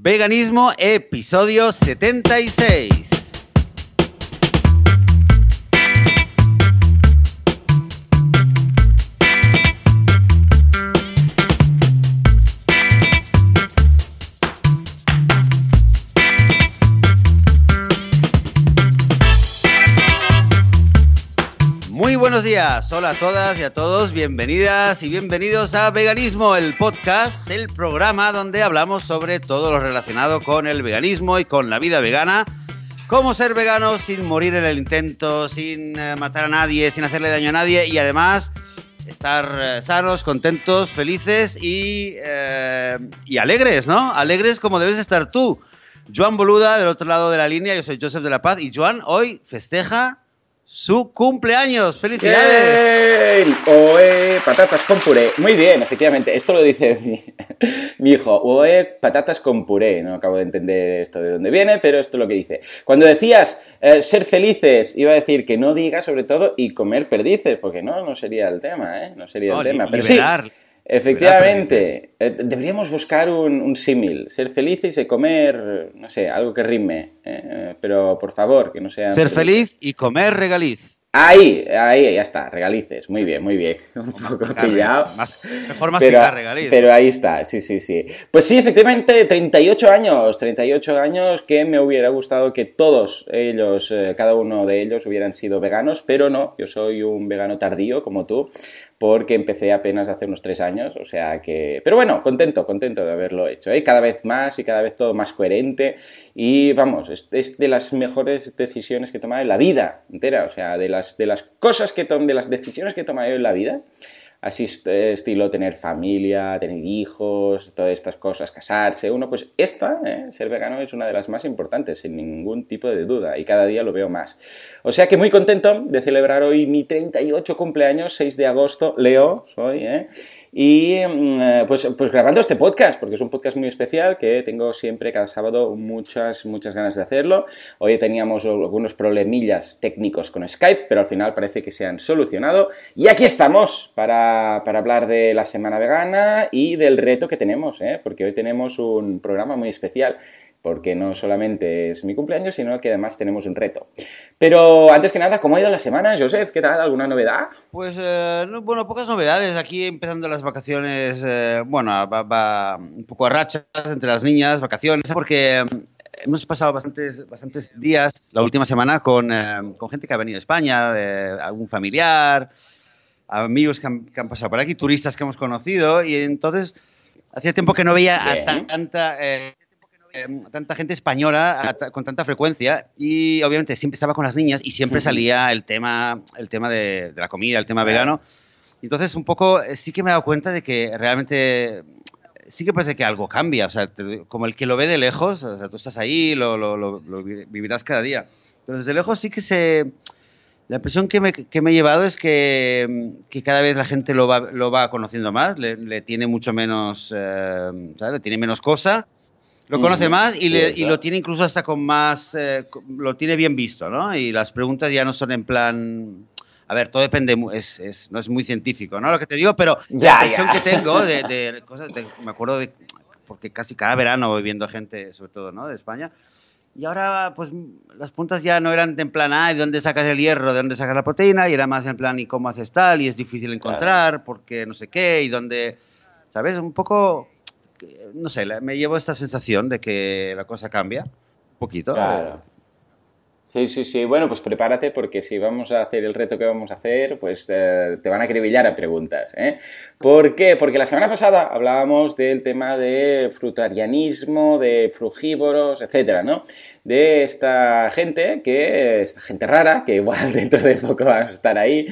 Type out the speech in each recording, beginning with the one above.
Veganismo, episodio 76. Hola a todas y a todos, bienvenidas y bienvenidos a Veganismo, el podcast, el programa donde hablamos sobre todo lo relacionado con el veganismo y con la vida vegana. Cómo ser vegano sin morir en el intento, sin eh, matar a nadie, sin hacerle daño a nadie y además estar eh, sanos, contentos, felices y, eh, y alegres, ¿no? Alegres como debes estar tú. Joan Boluda, del otro lado de la línea, yo soy Joseph de la Paz y Joan hoy festeja su cumpleaños. ¡Felicidades! ¡Bien! Oe, patatas con puré. Muy bien, efectivamente. Esto lo dice mi, mi hijo. Oe, patatas con puré. No acabo de entender esto de dónde viene, pero esto es lo que dice. Cuando decías eh, ser felices, iba a decir que no digas sobre todo y comer perdices, porque no, no sería el tema, ¿eh? No sería No, el tema. Pero liberar. sí, efectivamente. eh, deberíamos buscar un, un símil. Ser felices y comer, no sé, algo que rime. ¿eh? Pero por favor, que no sea... Ser feliz y comer regaliz. Ahí, ahí, ya está, regalices. Muy bien, muy bien. Un poco Masticar, pillado. más- mejor Pero, masticar regaliz. pero ahí está, sí, sí, sí. Pues sí, efectivamente, 38 años, 38 años que me hubiera gustado que todos ellos, eh, cada uno de ellos hubieran sido veganos, pero no, yo soy un vegano tardío como tú, porque empecé apenas hace unos tres años, o sea que... Pero bueno, contento, contento de haberlo hecho, ¿eh? Cada vez más y cada vez todo más coherente y vamos, es, de las mejores decisiones que he tomado en la vida entera, o sea, de las, de las cosas que tomo, de las decisiones que he tomado en la vida, así est- estilo tener familia, tener hijos, todas estas cosas, casarse, uno, pues esta, ¿eh? ser vegano es una de las más importantes, sin ningún tipo de duda, y cada día lo veo más. O sea que muy contento de celebrar hoy mi 38 cumpleaños, 6 de agosto, Leo, soy, ¿eh? Y mm, eh, pues, pues grabando este podcast, porque es un podcast muy especial que tengo siempre cada sábado muchas, muchas ganas de hacerlo. Hoy teníamos algunos problemillas técnicos con Skype, pero al final parece que se han solucionado. Y aquí estamos para, para hablar de la semana vegana y del reto que tenemos, ¿eh? porque hoy tenemos un programa muy especial. Porque no solamente es mi cumpleaños, sino que además tenemos un reto. Pero antes que nada, ¿cómo ha ido la semana, Joseph? ¿Qué tal? ¿Alguna novedad? Pues, eh, no- bueno, pocas novedades. Aquí empezando las vacaciones, eh, bueno, va, va un poco a rachas entre las niñas, vacaciones, porque mm, hemos pasado bastantes, bastantes días la última semana con, eh, con gente que ha venido a España, eh, algún familiar, amigos que han, que han pasado por aquí, turistas que hemos conocido, y entonces hacía tiempo que no veía a tanta... eh, eh, tanta gente española a con tanta frecuencia y obviamente siempre estaba con las niñas y siempre salía el tema el tema de, de la comida el tema Claro. vegano. Entonces un poco eh, sí que me he dado cuenta de que realmente sí que parece que algo cambia. O sea te- como el que lo ve de lejos o sea tú estás ahí lo, lo- lo- lo vi- vivirás cada día. Pero desde lejos sí que se la impresión que me, que me he llevado es que, que cada vez la gente lo va, lo va conociendo más, le, le tiene mucho menos, eh, ¿sabes? Le tiene menos cosa, lo conoce Ujú, más y, le- y lo tiene incluso hasta con más, eh, lo tiene bien visto, ¿no? Y las preguntas ya no son en plan, a ver, todo depende, es, es- no es muy científico, ¿no? Lo que te digo, pero Ya, la impresión ya. que tengo de, de cosas, de- me acuerdo de, porque casi cada verano voy viendo gente, sobre todo, ¿no? De España. Y ahora, pues, las puntas ya no eran en plan, ah, ¿de dónde sacas el hierro? ¿De dónde sacas la proteína? Y era más en plan, ¿y cómo haces tal? Y es difícil encontrar, porque no sé qué, y dónde, ¿sabes? Un poco, no sé, me llevo esta sensación de que la cosa cambia, un poquito. Claro. Sí, sí, sí. Bueno, pues prepárate porque si vamos a hacer el reto que vamos a hacer, pues eh, te van a acribillar a preguntas. ¿eh? ¿Por qué? Porque la semana pasada hablábamos del tema de frutarianismo, de frugívoros, etcétera, ¿no? De esta gente que, esta gente rara, que igual dentro de poco van a estar ahí,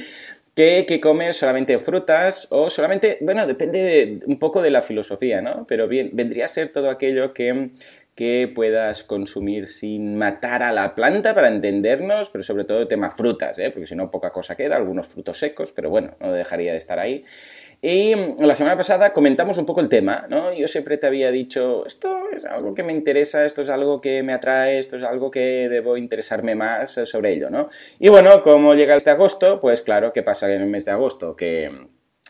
que, que solamente frutas o solamente, bueno, depende de- un poco de la filosofía, ¿no? Pero bien, vendría a ser todo aquello que, que puedas consumir sin matar a la planta para entendernos, pero sobre todo el tema frutas, ¿eh? porque si no poca cosa queda, algunos frutos secos, pero bueno, no dejaría de estar ahí. Y mm, la semana pasada comentamos un poco el tema, ¿no? Yo siempre te había dicho, esto es algo que me interesa, esto es algo que me atrae, esto es algo que debo interesarme más eh, sobre ello, ¿no? Y bueno, como llega este agosto, pues claro, ¿qué pasa en el mes de agosto? Que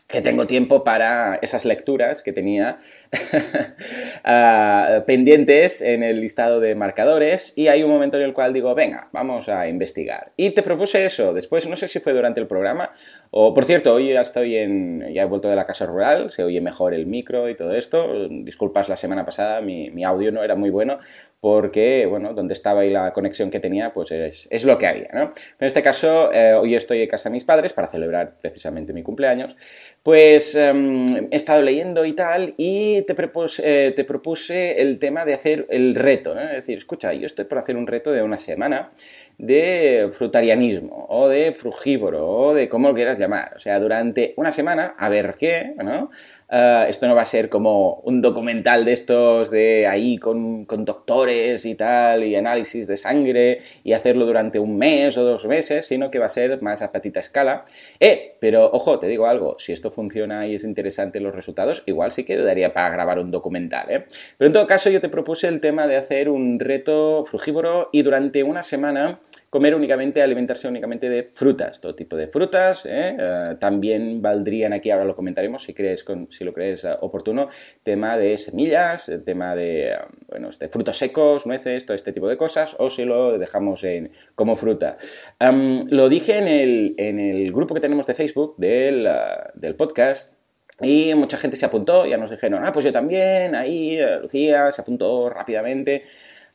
que tengo tiempo para esas lecturas que tenía ah, pendientes en el listado de marcadores y hay un momento en el cual digo, venga, vamos a investigar. Y te propuse eso, después no sé si fue durante el programa o, por cierto, hoy ya estoy en, ya he vuelto de la casa rural, se oye mejor el micro y todo esto, disculpas la semana pasada, mi, mi audio no era muy bueno, porque, bueno, donde estaba y la conexión que tenía, pues es, lo que había, ¿no? En este caso, eh, hoy estoy en casa de mis padres para celebrar precisamente mi cumpleaños, pues em, he estado leyendo y tal, y te, propuse, eh, te propuse el tema de hacer el reto, Es decir, escucha, yo estoy por hacer un reto de una semana de frutarianismo, o de frugívoro, o de cómo lo quieras llamar, o sea, durante una semana, a ver qué, ¿no? Eh, esto no va a ser como un documental de estos de ahí con, con, doctores y tal, y análisis de sangre, y hacerlo durante un mes o dos meses, sino que va a ser más a petita escala. Eh, pero ojo, te digo algo, si esto funciona y es interesante los resultados, igual sí que daría para grabar un documental, ¿eh? Pero en todo caso yo te propuse el tema de hacer un reto frugívoro y durante una semana comer únicamente, alimentarse únicamente de frutas, todo tipo de frutas. ¿eh? Eh, también valdrían aquí, ahora lo comentaremos si, crees si lo crees eh, oportuno, tema de semillas, tema de, bueno, frutos secos, nueces, todo este tipo de cosas, o si lo dejamos en, como fruta. lo dije en el, en el, grupo que tenemos de Facebook del, del podcast. Y mucha gente se apuntó, ya nos dijeron, ah, pues yo también, ahí, Lucía se apuntó rápidamente.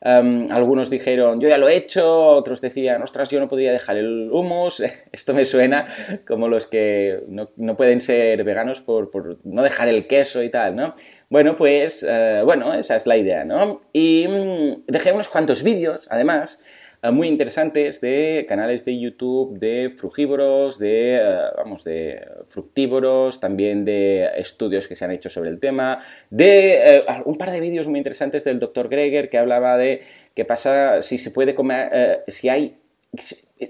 Em, algunos dijeron, yo ya lo he hecho, otros decían, ostras, yo no podría dejar el humus. Esto me suena como los que no, pueden ser veganos por, no dejar el queso y tal, ¿no? Bueno, pues, eh, bueno, esa es la idea, ¿no? Y mm, dejé unos cuantos vídeos, además, muy interesantes de canales de YouTube de frugívoros, de, eh, vamos, de fructívoros, también de estudios que se han hecho sobre el tema, de eh, un par de vídeos muy interesantes del Dr. Greger que hablaba de qué pasa si se puede comer, si hay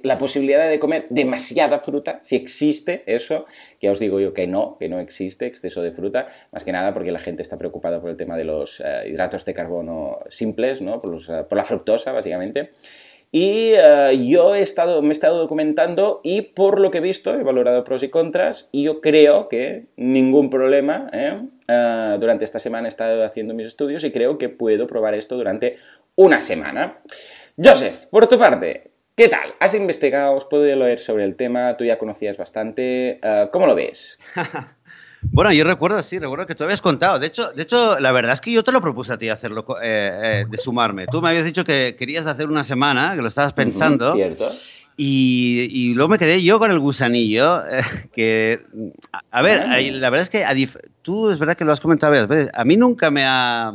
la posibilidad de comer demasiada fruta, si existe eso, que os digo yo que no, que no existe exceso de fruta, más que nada porque la gente está preocupada por el tema de los hidratos de carbono simples, ¿no? por, por la fructosa, básicamente. Y eh, yo he estado, me he estado documentando y por lo que he visto he valorado pros y contras y yo creo que ningún problema. ¿eh? Eh, durante esta semana he estado haciendo mis estudios y creo que puedo probar esto durante una semana. Joseph, por tu parte, ¿qué tal? ¿Has investigado? ¿Has podido leer sobre el tema? Tú ya conocías bastante. ¿Cómo lo ves? Bueno, yo recuerdo, sí, recuerdo que tú habías contado. De hecho, de hecho la verdad es que yo te lo propuse a ti hacerlo, eh, eh, de sumarme. Tú me habías dicho que querías hacer una semana, que lo estabas pensando. cierto. Y, luego me quedé yo con el gusanillo, eh, que, a, ver, ah. la verdad es que tú es verdad que lo has comentado varias veces, a mí nunca me ha,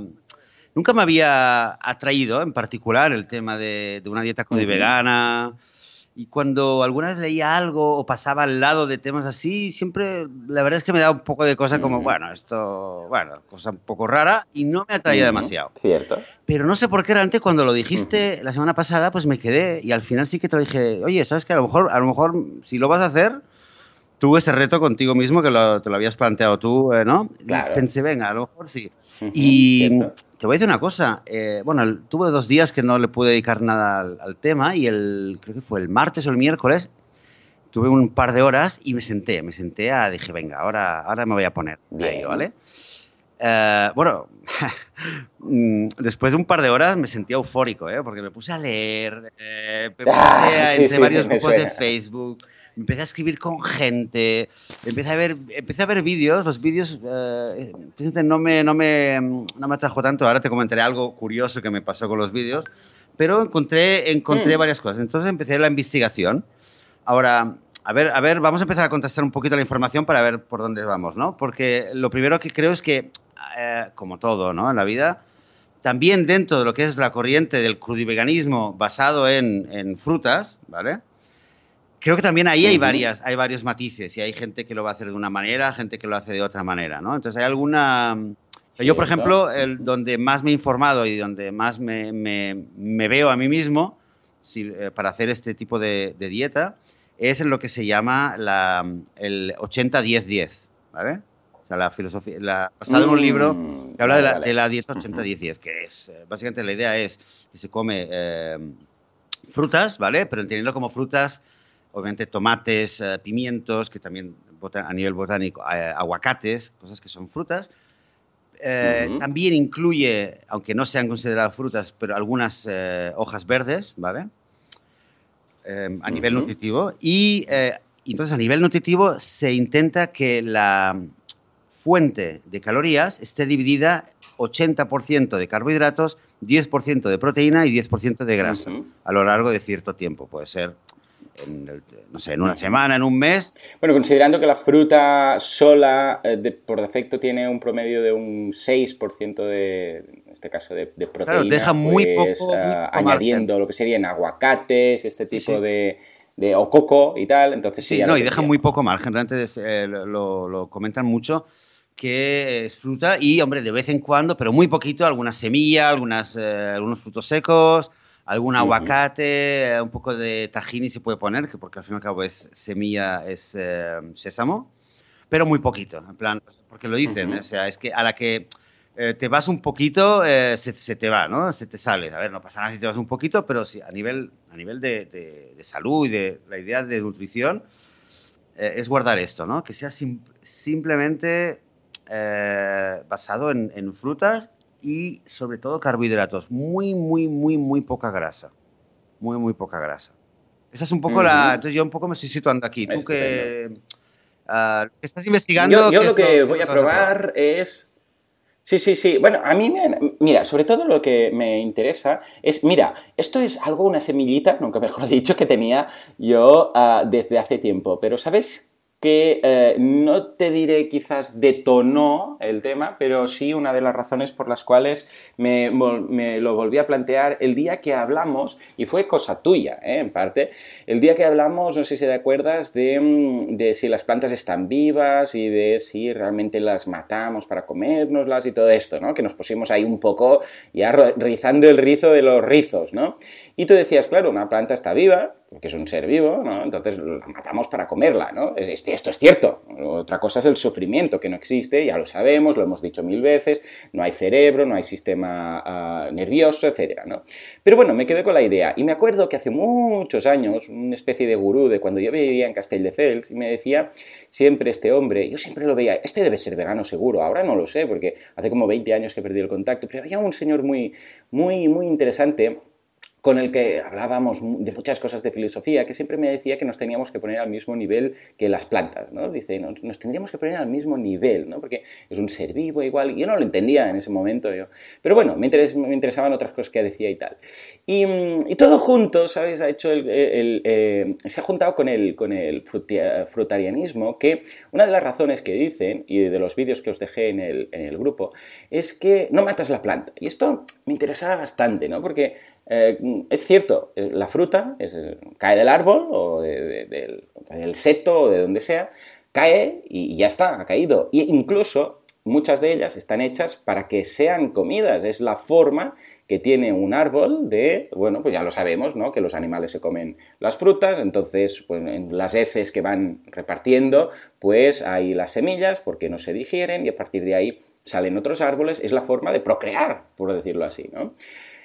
nunca me había atraído en particular el tema de, una dieta cruda y vegana. Y cuando alguna vez leía algo o pasaba al lado de temas así, siempre la verdad es que me da un poco de cosa como, bueno, esto, bueno, cosa un poco rara y no me atraía demasiado. Cierto. Pero no sé por qué realmente cuando lo dijiste la semana pasada, pues me quedé y al final sí que te lo dije, oye, ¿sabes qué? A lo mejor, a lo mejor si lo vas a hacer, tuve ese reto contigo mismo que te lo habías planteado tú, eh, ¿no? Claro. pensé, venga, a lo mejor sí. Y te voy a decir una cosa. Eh, bueno, tuve dos días que no le pude dedicar nada al, tema y el, creo que fue el martes o el miércoles, tuve un par de horas y me senté, me senté a, dije, venga, ahora, ahora me voy a poner ahí, ¿vale? Eh, bueno, mm, después de un par de horas me sentía eufórico, ¿eh? porque me puse a leer, me puse ah, entre varios grupos de Facebook, empecé a escribir con gente, empecé a ver, empecé a ver vídeos, los vídeos eh, no, me, no, me, no me atrajo tanto, ahora te comentaré algo curioso que me pasó con los vídeos, pero encontré, encontré mm. varias cosas, entonces empecé la investigación. Ahora, a ver, a ver, vamos a empezar a contestar un poquito la información para ver por dónde vamos, ¿no? Porque lo primero que creo es que, eh, como todo, ¿no? En la vida, también dentro de lo que es la corriente del crudiveganismo basado en, en frutas, ¿vale? Creo que también ahí hay varias, hay varios matices y hay gente que lo va a hacer de una manera, gente que lo hace de otra manera, ¿no? Entonces hay alguna... Yo, por ejemplo, el, donde más me he informado y donde más me, me, veo a mí mismo eh, para hacer este tipo de, dieta es en lo que se llama la, el 80-10-10, ¿vale? O sea, la filosofía, la, basado en un libro mm, que habla de, la, de, la, dieta 80-10-10, que es, eh, básicamente la idea es que se come eh, frutas, ¿vale? Pero entendiendo como frutas obviamente tomates, eh, pimientos, que también a nivel botánico, aguacates, cosas que son frutas. También incluye, aunque no sean consideradas frutas, pero algunas hojas verdes, ¿vale? a nivel nutritivo. Y entonces a nivel nutritivo se intenta que la fuente de calorías esté dividida 80% de carbohidratos, 10% de proteína y 10% de grasa a lo largo de cierto tiempo. Puede ser, en no sé, en una semana, en un mes. Bueno, considerando que la fruta sola, eh, por defecto, tiene un promedio de un 6% de, en este caso, de, proteína. Claro, deja muy pues, poco. Ah, añadiendo lo que serían aguacates, este tipo de de o coco y tal, entonces sí. no, y dejan muy poco margen, realmente eh, lo, lo, comentan mucho que es fruta y, hombre, de vez en cuando, pero muy poquito, algunas semillas, algunas, eh, algunos frutos secos, algún aguacate, eh, un poco de tahini se puede poner, que porque al fin y al cabo es semilla, es eh, sésamo, pero muy poquito, en plan, porque lo dicen, o sea, es que a la que te vas un poquito, se, te va, ¿no? Se te sale. A ver, no pasa nada si te vas un poquito, pero sí, a nivel, a nivel de, de, salud y de la idea de nutrición, es guardar esto, ¿no? Que sea simplemente eh, basado en, frutas y sobre todo carbohidratos. Muy, muy, muy, muy poca grasa. Muy, muy poca grasa. Esa es un poco la... Entonces yo un poco me estoy situando aquí. Tú que, ah, estás investigando... Yo, lo que voy a probar es... Sí, sí, sí. Bueno, a mí me... Mira, sobre todo lo que me interesa es... Mira, esto es algo, una semillita, nunca mejor dicho, que tenía yo ah, desde hace tiempo. Pero ¿sabes que eh, no te diré quizás detonó el tema, pero sí una de las razones por las cuales me, lo volví a plantear el día que hablamos, y fue cosa tuya, ¿eh? en parte, el día que hablamos, no sé si te acuerdas, de, mm, de, si las plantas están vivas y de si realmente las matamos para comérnoslas y todo esto, ¿no? Que nos pusimos ahí un poco ya rizando el rizo de los rizos, ¿no? Y tú decías, claro, una planta está viva, porque es un ser vivo, ¿no? Entonces la matamos para comerla, ¿no? Esto es cierto. Otra cosa es el sufrimiento, que no existe, ya lo sabemos, lo hemos dicho mil veces, no hay cerebro, no hay sistema ah, nervioso, etcétera, ¿no? Pero bueno, me quedé con la idea. Y me acuerdo que hace muchos años, una especie de gurú de cuando yo vivía en Castelldefels, y me decía siempre este hombre, yo siempre lo veía, este debe ser vegano seguro, ahora no lo sé, porque hace como 20 años que perdí el contacto, pero había un señor muy, muy, muy interesante con el que hablábamos de muchas cosas de filosofía, que siempre me decía que nos teníamos que poner al mismo nivel que las plantas, ¿no? Dice, nos, tendríamos que poner al mismo nivel, ¿no? Porque es un ser vivo igual, y yo no lo entendía en ese momento, yo. Pero bueno, me, interesaban otras cosas que decía y tal. Y, todo junto, ¿sabes? Ha hecho el, eh, se ha juntado con el, con el frutarianismo, que una de las razones que dicen, y de los vídeos que os dejé en el, en el grupo, es que no matas la planta. Y esto me interesaba bastante, ¿no? Porque eh, es cierto, eh, la fruta cae del árbol o del, seto o de donde sea, cae y ya está, ha caído. E incluso muchas de ellas están hechas para que sean comidas. Es la forma que tiene un árbol de, bueno, pues ya lo sabemos, ¿no? Que los animales se comen las frutas, entonces, pues en las heces que van repartiendo, pues hay las semillas porque no se digieren y a partir de ahí salen otros árboles. Es la forma de procrear, por decirlo así, ¿no?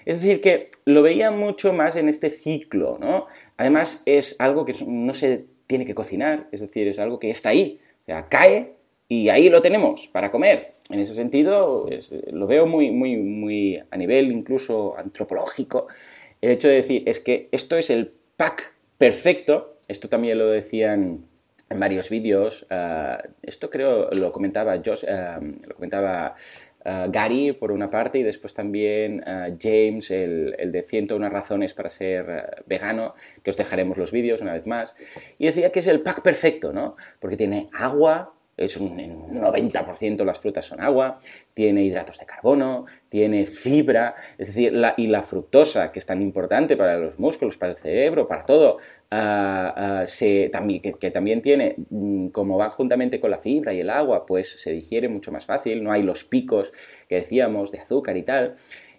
Es decir, que lo veía mucho más en este ciclo, ¿no? Además, es algo que no se tiene que cocinar, es decir, es algo que está ahí, o sea, cae y ahí lo tenemos para comer. En ese sentido, lo veo muy, muy, muy a nivel incluso antropológico, el hecho de decir, es que esto es el pack perfecto, esto también lo decían en varios vídeos, ah, esto creo lo comentaba Josh, ah, lo comentaba eh, Gary, por una parte, y después también eh, James, el, el, de 101 razones para ser eh, vegano, que os dejaremos los vídeos una vez más. Y decía que es el pack perfecto, ¿no? Porque tiene agua, es un 90% las frutas son agua, tiene hidratos de carbono, tiene fibra, es decir, la, y la fructosa, que es tan importante para los músculos, para el cerebro, para todo, ah, ah, se, también, que, también tiene, mm, como va juntamente con la fibra y el agua, pues se digiere mucho más fácil, no hay los picos que decíamos de azúcar y tal.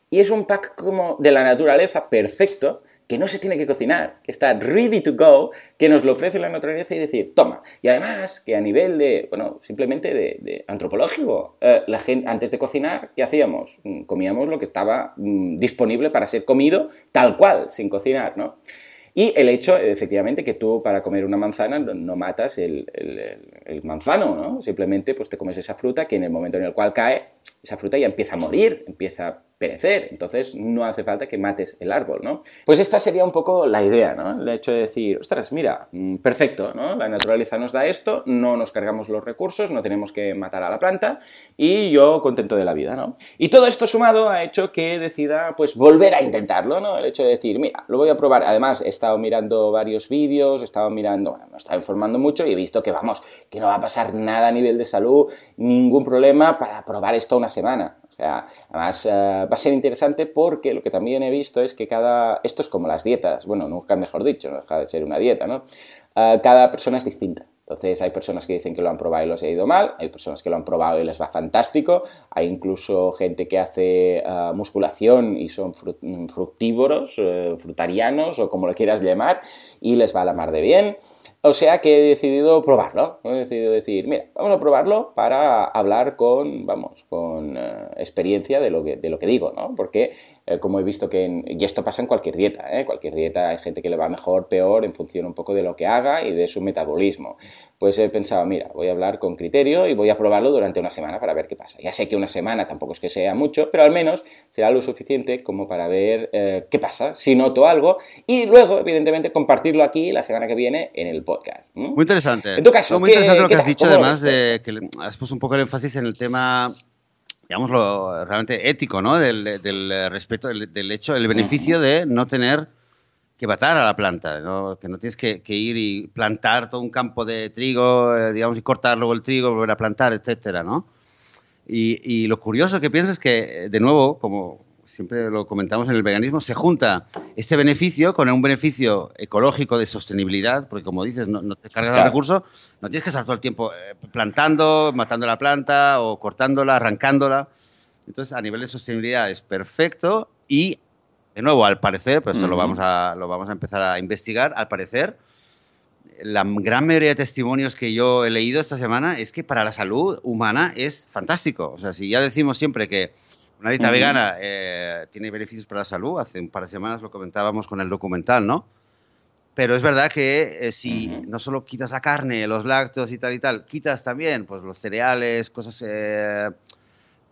Y es un pack como de la naturaleza perfecto, que no se tiene que cocinar, que está ready to go, que nos lo ofrece la naturaleza y decir, toma. Y además, que a nivel de, bueno, simplemente de, antropológico, eh, la gente, antes de cocinar, ¿qué hacíamos? Mm, comíamos lo que estaba mm, disponible para ser comido tal cual, sin cocinar, ¿no? Y el hecho, efectivamente, que tú para comer una manzana no, matas el, manzano, ¿no? Simplemente pues te comes esa fruta que en el momento en el cual cae, esa fruta ya empieza a morir, empieza perecer, entonces no hace falta que mates el árbol, ¿no? Pues esta sería un poco la idea, ¿no? El hecho de decir, ostras, mira, mm, perfecto, ¿no? La naturaleza nos da esto, no nos cargamos los recursos, no tenemos que matar a la planta y yo contento de la vida, ¿no? Y todo esto sumado ha hecho que decida, pues, volver a intentarlo, ¿no? El hecho de decir, mira, lo voy a probar. Además, he estado mirando varios vídeos, he estado mirando, bueno, me he estado informando mucho y he visto que, vamos, que no va a pasar nada a nivel de salud, ningún problema para probar esto una semana. O sea, además eh, va a ser interesante porque lo que también he visto es que cada... Esto es como las dietas, bueno, nunca mejor dicho, no deja de ser una dieta, ¿no? Eh, cada persona es distinta. Entonces hay personas que dicen que lo han probado y los ha ido mal, hay personas que lo han probado y les va fantástico, hay incluso gente que hace eh, musculación y son fructívoros, frutarianos o como lo quieras llamar, y les va a la mar de bien. O sea que he decidido probarlo. He decidido decir, mira, vamos a probarlo para hablar con, vamos, con eh, experiencia de lo, que, de lo que digo, ¿no? Porque eh, como he visto que, y esto pasa en cualquier dieta, ¿eh? cualquier dieta hay gente que le va mejor, peor, en función un poco de lo que haga y de su metabolismo. Pues he pensado, mira, voy a hablar con criterio y voy a probarlo durante una semana para ver qué pasa. Ya sé que una semana tampoco es que sea mucho, pero al menos será lo suficiente como para ver eh, qué pasa, si noto algo, y luego, evidentemente, compartirlo aquí la semana que viene en el podcast. Muy interesante. En tu caso, muy interesante lo que has dicho, además de que has puesto un poco el énfasis en el tema lo realmente ético, ¿no? Del, del respeto, del, hecho, el beneficio de no tener que matar a la planta, ¿no? que no tienes que, ir y plantar todo un campo de trigo, eh, digamos, y cortar luego el trigo, volver a plantar, etcétera, ¿no? Y, y, lo curioso que piensas es que, de nuevo, como siempre lo comentamos en el veganismo, se junta este beneficio con un beneficio ecológico de sostenibilidad, porque como dices, no, te cargas el recurso, no tienes que estar todo el tiempo eh, plantando, matando la planta o cortándola, arrancándola. Entonces, a nivel de sostenibilidad es perfecto y, de nuevo, al parecer, pues esto lo, vamos a, lo vamos a empezar a investigar, al parecer, la gran mayoría de testimonios que yo he leído esta semana es que para la salud humana es fantástico. O sea, si ya decimos siempre que una dieta vegana eh, tiene beneficios para la salud. Hace un par de semanas lo comentábamos con el documental, ¿no? Pero es verdad que eh, si no solo quitas la carne, los lácteos y tal y tal, quitas también pues los cereales, cosas, eh,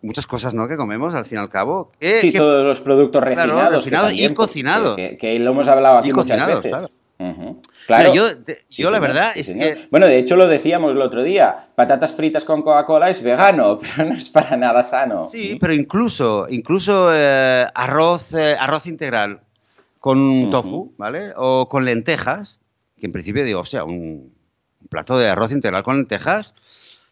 muchas cosas, ¿no? Que comemos al fin y al cabo. sí, todos los productos refinados, y cocinados. Que, lo hemos hablado aquí muchas veces. Claro. Yo, la verdad es que... Bueno, de hecho lo decíamos el otro día, patatas fritas con Coca-Cola es vegano, pero no es para nada sano. Sí, pero incluso, incluso eh, arroz, eh, arroz integral con tofu, ¿vale? O con lentejas, que en principio digo, o sea, un plato de arroz integral con lentejas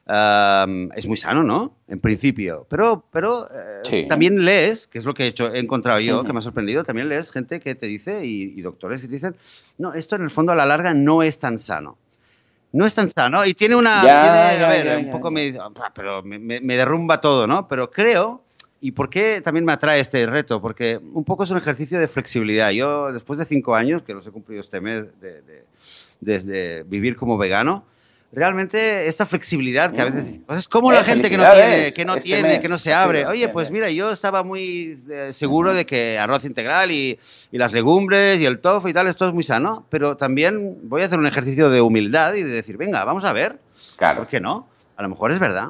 es muy sano, ¿no? En principio. Pero, pero eh, también lees, que es lo que he, hecho, he encontrado yo, que me ha sorprendido, también lees gente que te dice, y, doctores que te dicen, no, esto en el fondo a la larga no es tan sano. No es tan sano y tiene una... a ver, un poco me, ah, pero me, derrumba todo, ¿no? Pero creo... ¿Y por qué también me atrae este reto? Porque un poco es un ejercicio de flexibilidad. Yo, después de cinco años, que los he cumplido este mes de, de vivir como vegano, realmente esta flexibilidad que a veces pues es como la gente que no tiene, que no este tiene, que no se abre. Oye, pues mira, yo estaba muy eh, seguro de que arroz integral y, las legumbres y el tofu y tal, esto es muy sano, pero también voy a hacer un ejercicio de humildad y de decir, venga, vamos a ver. Claro. ¿Por qué no? A lo mejor es verdad.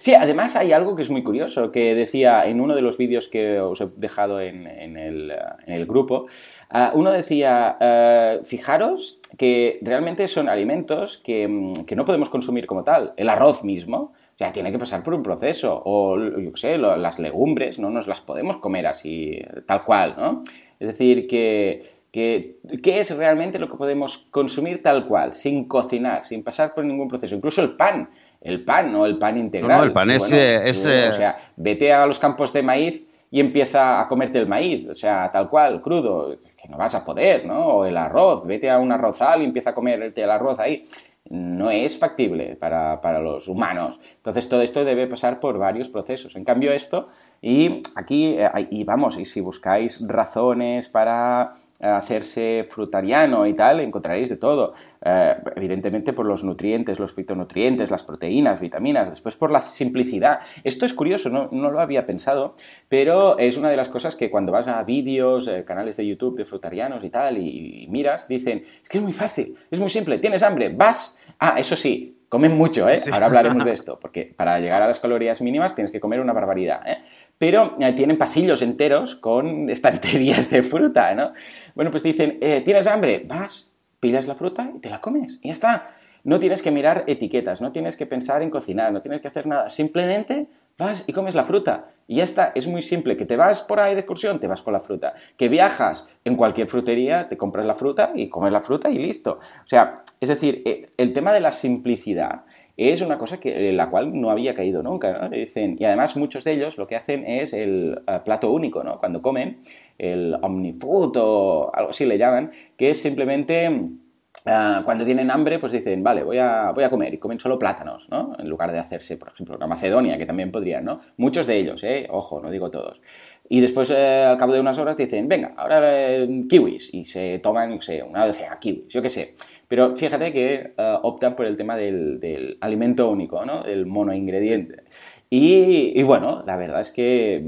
Sí, además hay algo que es muy curioso, que decía en uno de los vídeos que os he dejado en, el, grupo, ah, uno decía, ah, fijaros que realmente son alimentos que, mm, que, no podemos consumir como tal. El arroz mismo, o sea, tiene que pasar por un proceso. O, yo las legumbres, no nos las podemos comer así, tal cual, ¿no? Es decir, que, que, ¿qué es realmente lo que podemos consumir tal cual, sin cocinar, sin pasar por ningún proceso? Incluso el pan el pan, no el pan integral. No, el pan es, eh, O sea, vete a los campos de maíz y empieza a comerte el maíz, o sea, tal cual, crudo, que no vas a poder, ¿no? O el arroz, vete a un arrozal y empieza a comerte el arroz ahí. No es factible para, para los humanos. Entonces todo esto debe pasar por varios procesos. En cambio esto Y aquí, eh, y vamos, y si buscáis razones para hacerse frutariano y tal, encontraréis de todo. Eh, evidentemente por los nutrientes, los fitonutrientes, las proteínas, vitaminas, después por la simplicidad. Esto es curioso, no, lo había pensado, pero es una de las cosas que cuando vas a vídeos, eh, canales de YouTube de frutarianos y tal, y, miras, dicen, es que es muy fácil, es muy simple, tienes hambre, vas... Ah, eso sí, comen mucho, ¿eh? Ahora hablaremos de esto, porque para llegar a las calorías mínimas tienes que comer una barbaridad, ¿eh? Pero eh, tienen pasillos enteros con estanterías de fruta, ¿no? Bueno, pues dicen, eh, ¿tienes hambre? Vas, pilas la fruta y te la comes, y ya está. No tienes que mirar etiquetas, no tienes que pensar en cocinar, no tienes que hacer nada, simplemente vas y comes la fruta. Y ya está, es muy simple. Que te vas por ahí de excursión, te vas con la fruta. Que viajas en cualquier frutería, te compras la fruta y comes la fruta y listo. O sea, es decir, el tema de la simplicidad es una cosa que, la cual no había caído nunca. Dicen, y además muchos de ellos lo que hacen es el eh, plato único, ¿no? Cuando comen, el omnifood o algo así le llaman, que es simplemente... Eh, cuando tienen hambre, pues dicen, vale, voy a, voy a comer y comen solo plátanos, ¿no? En lugar de hacerse, por ejemplo, una Macedonia, que también podrían, ¿no? Muchos de ellos, ¿eh? Ojo, no digo todos. Y después, eh, al cabo de unas horas, dicen, venga, ahora kiwis. Y se toman, no sé, una docena kiwis, yo qué sé. Pero fíjate que eh, optan por el tema del, alimento único, ¿no? Del monoingrediente. Y, y bueno, la verdad es que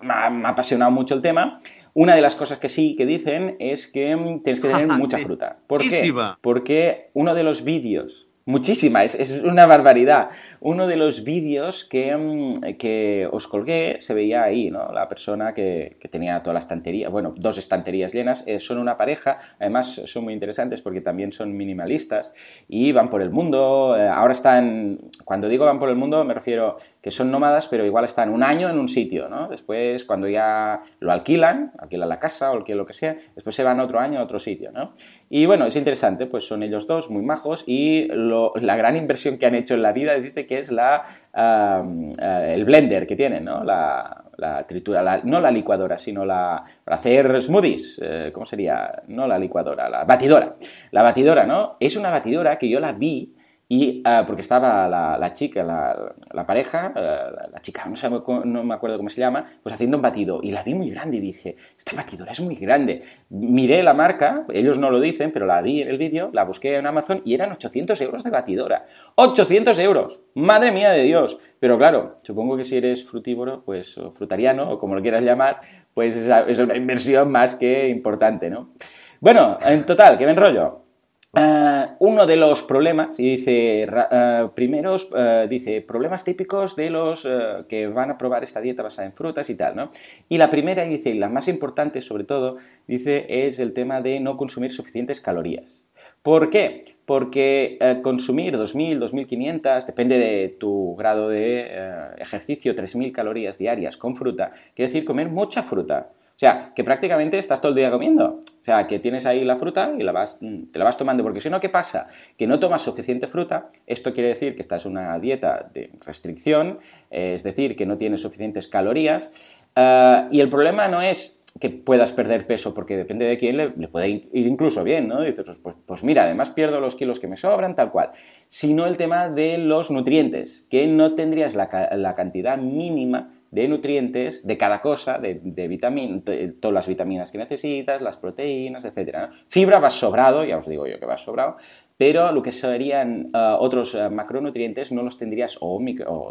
me ha, apasionado mucho el tema. Una de las cosas que sí que dicen es que tienes que tener mucha fruta. ¿Por qué? Porque uno de los vídeos Muchísima, es, una barbaridad. Uno de los vídeos que, mm, que, os colgué se veía ahí, ¿no? La persona que, tenía toda la estantería, bueno, dos estanterías llenas, eh, son una pareja, además son muy interesantes porque también son minimalistas y van por el mundo. Eh, ahora están, cuando digo van por el mundo, me refiero que son nómadas, pero igual están un año en un sitio, ¿no? Después, cuando ya lo alquilan, alquilan la casa o alquilan lo que sea, después se van otro año a otro sitio, ¿no? Y bueno, es interesante, pues son ellos dos muy majos y la gran inversión que han hecho en la vida dice que es la, eh, el blender que tienen, ¿no? La, tritura, no la licuadora, sino la para hacer smoothies, eh, ¿cómo sería? No la licuadora, la batidora. La batidora, ¿no? Es una batidora que yo la vi y uh, porque estaba la, chica, la, pareja, uh, la chica, no, sé, no, me acuerdo cómo se llama, pues haciendo un batido. Y la vi muy grande y dije, esta batidora es muy grande. Miré la marca, ellos no lo dicen, pero la vi en el vídeo, la busqué en Amazon y eran 800 euros de batidora. ¡800 euros! ¡Madre mía de Dios! Pero claro, supongo que si eres frutívoro, pues, o frutariano, o como lo quieras llamar, pues es, una inversión más que importante, ¿no? Bueno, en total, ¿qué me enrollo? Eh, uno de los problemas, y dice, uh, primeros, uh, dice, problemas típicos de los que van a probar esta dieta basada en frutas y tal, ¿no? Y la primera, dice, y la más importante sobre todo, dice, es el tema de no consumir suficientes calorías. ¿Por qué? Porque consumir 2.000, 2.500, depende de tu grado de ejercicio, 3.000 calorías diarias con fruta, quiere decir comer mucha fruta. O sea, que prácticamente estás todo el día comiendo. O sea, que tienes ahí la fruta y la vas, te la vas tomando. Porque si no, ¿qué pasa? Que no tomas suficiente fruta. Esto quiere decir que estás en una dieta de restricción, es decir, que no tienes suficientes calorías. Eh, y el problema no es que puedas perder peso, porque depende de quién le, puede ir, incluso bien, ¿no? Dices, pues, pues, pues, mira, además pierdo los kilos que me sobran, tal cual. Sino el tema de los nutrientes, que no tendrías la cantidad mínima de nutrientes de cada cosa, de, de todas las vitaminas que necesitas, las proteínas, etc. Fibra vas sobrado, ya os digo yo que vas sobrado, pero lo que serían uh, otros uh, macronutrientes no los tendrías, o,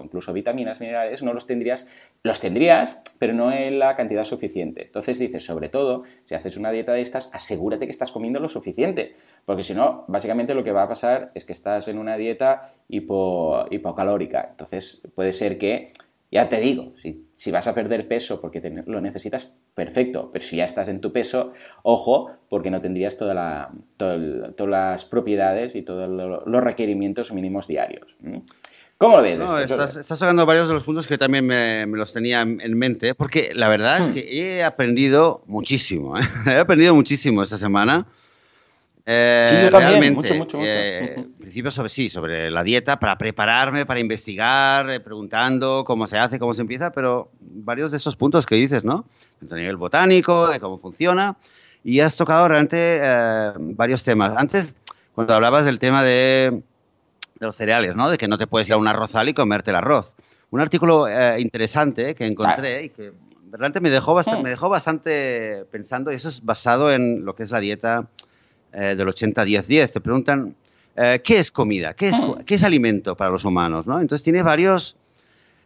incluso vitaminas, minerales, no los tendrías, los tendrías, pero no en la cantidad suficiente. Entonces dices, sobre todo, si haces una dieta de estas, asegúrate que estás comiendo lo suficiente, porque si no, básicamente lo que va a pasar es que estás en una dieta hipo, hipocalórica. Entonces puede ser que ya te digo, si, vas a perder peso porque lo necesitas, perfecto, pero si ya estás en tu peso, ojo, porque no tendrías toda la, todas las propiedades y todos los requerimientos mínimos diarios. ¿Cómo lo ves? estás, sacando varios de los puntos que también me, los tenía en mente, porque la verdad es hmm. que he aprendido muchísimo, ¿eh? he aprendido muchísimo esta semana. Eh, sí, yo también, mucho, mucho, mucho. Eh, principio sobre sí, sobre la dieta, para prepararme, para investigar, eh, preguntando cómo se hace, cómo se empieza, pero varios de esos puntos que dices, ¿no? A nivel botánico, de cómo funciona, y has tocado realmente eh, varios temas. Antes, cuando hablabas del tema de, de, los cereales, ¿no? De que no te puedes ir a un arrozal y comerte el arroz. un artículo eh, interesante que encontré y que realmente me dejó, bastante, me dejó bastante pensando, y eso es basado en lo que es la dieta eh, del 80-10-10. Te preguntan, eh, ¿qué es comida? ¿Qué es, ¿Qué es alimento para los humanos? ¿no? Entonces tiene varios...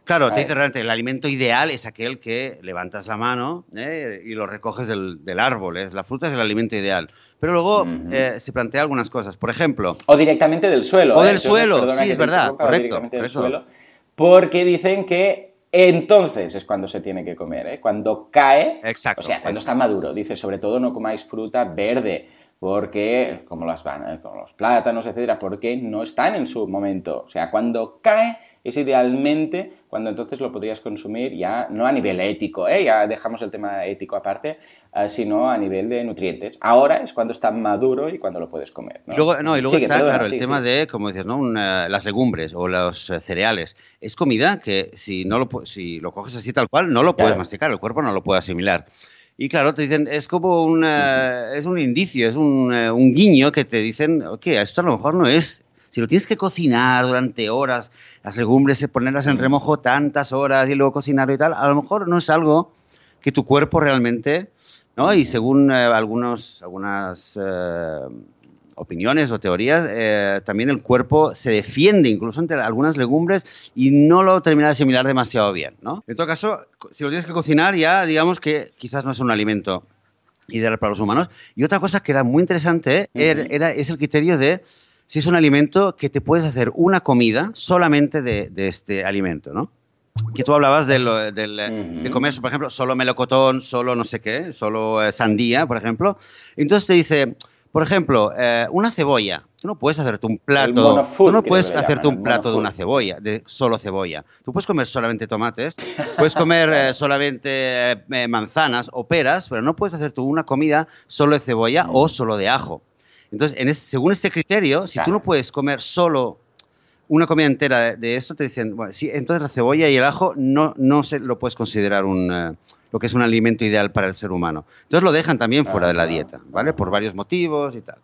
Claro, te dice realmente, el alimento ideal es aquel que levantas la mano y lo recoges del, del árbol. La fruta es el alimento ideal. Pero luego se plantea algunas cosas. Por ejemplo... O directamente del suelo. O del suelo, sí, es verdad, correcto. Suelo, porque dicen que entonces es cuando se tiene que comer, ¿eh? cuando cae, exacto, o sea, cuando está maduro. Dice, sobre todo no comáis fruta verde, porque, como las van, como los plátanos, etcétera, porque no están en su momento. O sea, cuando cae es idealmente cuando entonces lo podrías consumir ya no a nivel ético, ¿eh? ya dejamos el tema ético aparte, eh, sino a nivel de nutrientes. Ahora es cuando está maduro y cuando lo puedes comer. ¿no? Y luego, no, y luego está, claro, el tema de, como dices, ¿no? las legumbres o los eh, cereales. Es comida que si, no lo, si lo coges así tal cual, no lo puedes masticar, el cuerpo no lo puede asimilar. Y claro, te dicen, es como un, es un indicio, es un, un, guiño que te dicen, ok, esto a lo mejor no es. Si lo tienes que cocinar durante horas, las legumbres, ponerlas en remojo tantas horas y luego cocinar y tal, a lo mejor no es algo que tu cuerpo realmente, ¿no? Y según eh, algunos, algunas eh, opiniones o teorías, eh, también el cuerpo se defiende incluso ante algunas legumbres y no lo termina de asimilar demasiado bien, ¿no? En todo caso, si lo tienes que cocinar ya, digamos que quizás no es un alimento ideal para los humanos. Y otra cosa que era muy interesante era, es el criterio de si es un alimento que te puedes hacer una comida solamente de, este alimento, ¿no? Que tú hablabas de, de, comer, por ejemplo, solo melocotón, solo no sé qué, solo eh, sandía, por ejemplo. Entonces te dice, por ejemplo, eh, una cebolla. Tú no puedes hacerte un plato. Tú no puedes hacerte un plato de una cebolla, de solo cebolla. Tú puedes comer solamente tomates, puedes comer eh, solamente manzanas o peras, pero no puedes hacerte una comida solo de cebolla o solo de ajo. Entonces, según este criterio, si tú no puedes comer solo una comida entera de, esto, te dicen, bueno, sí, entonces la cebolla y el ajo no, no se lo puedes considerar un, eh, lo que es un alimento ideal para el ser humano. Entonces lo dejan también fuera de la dieta, ¿vale? Por varios motivos y tal.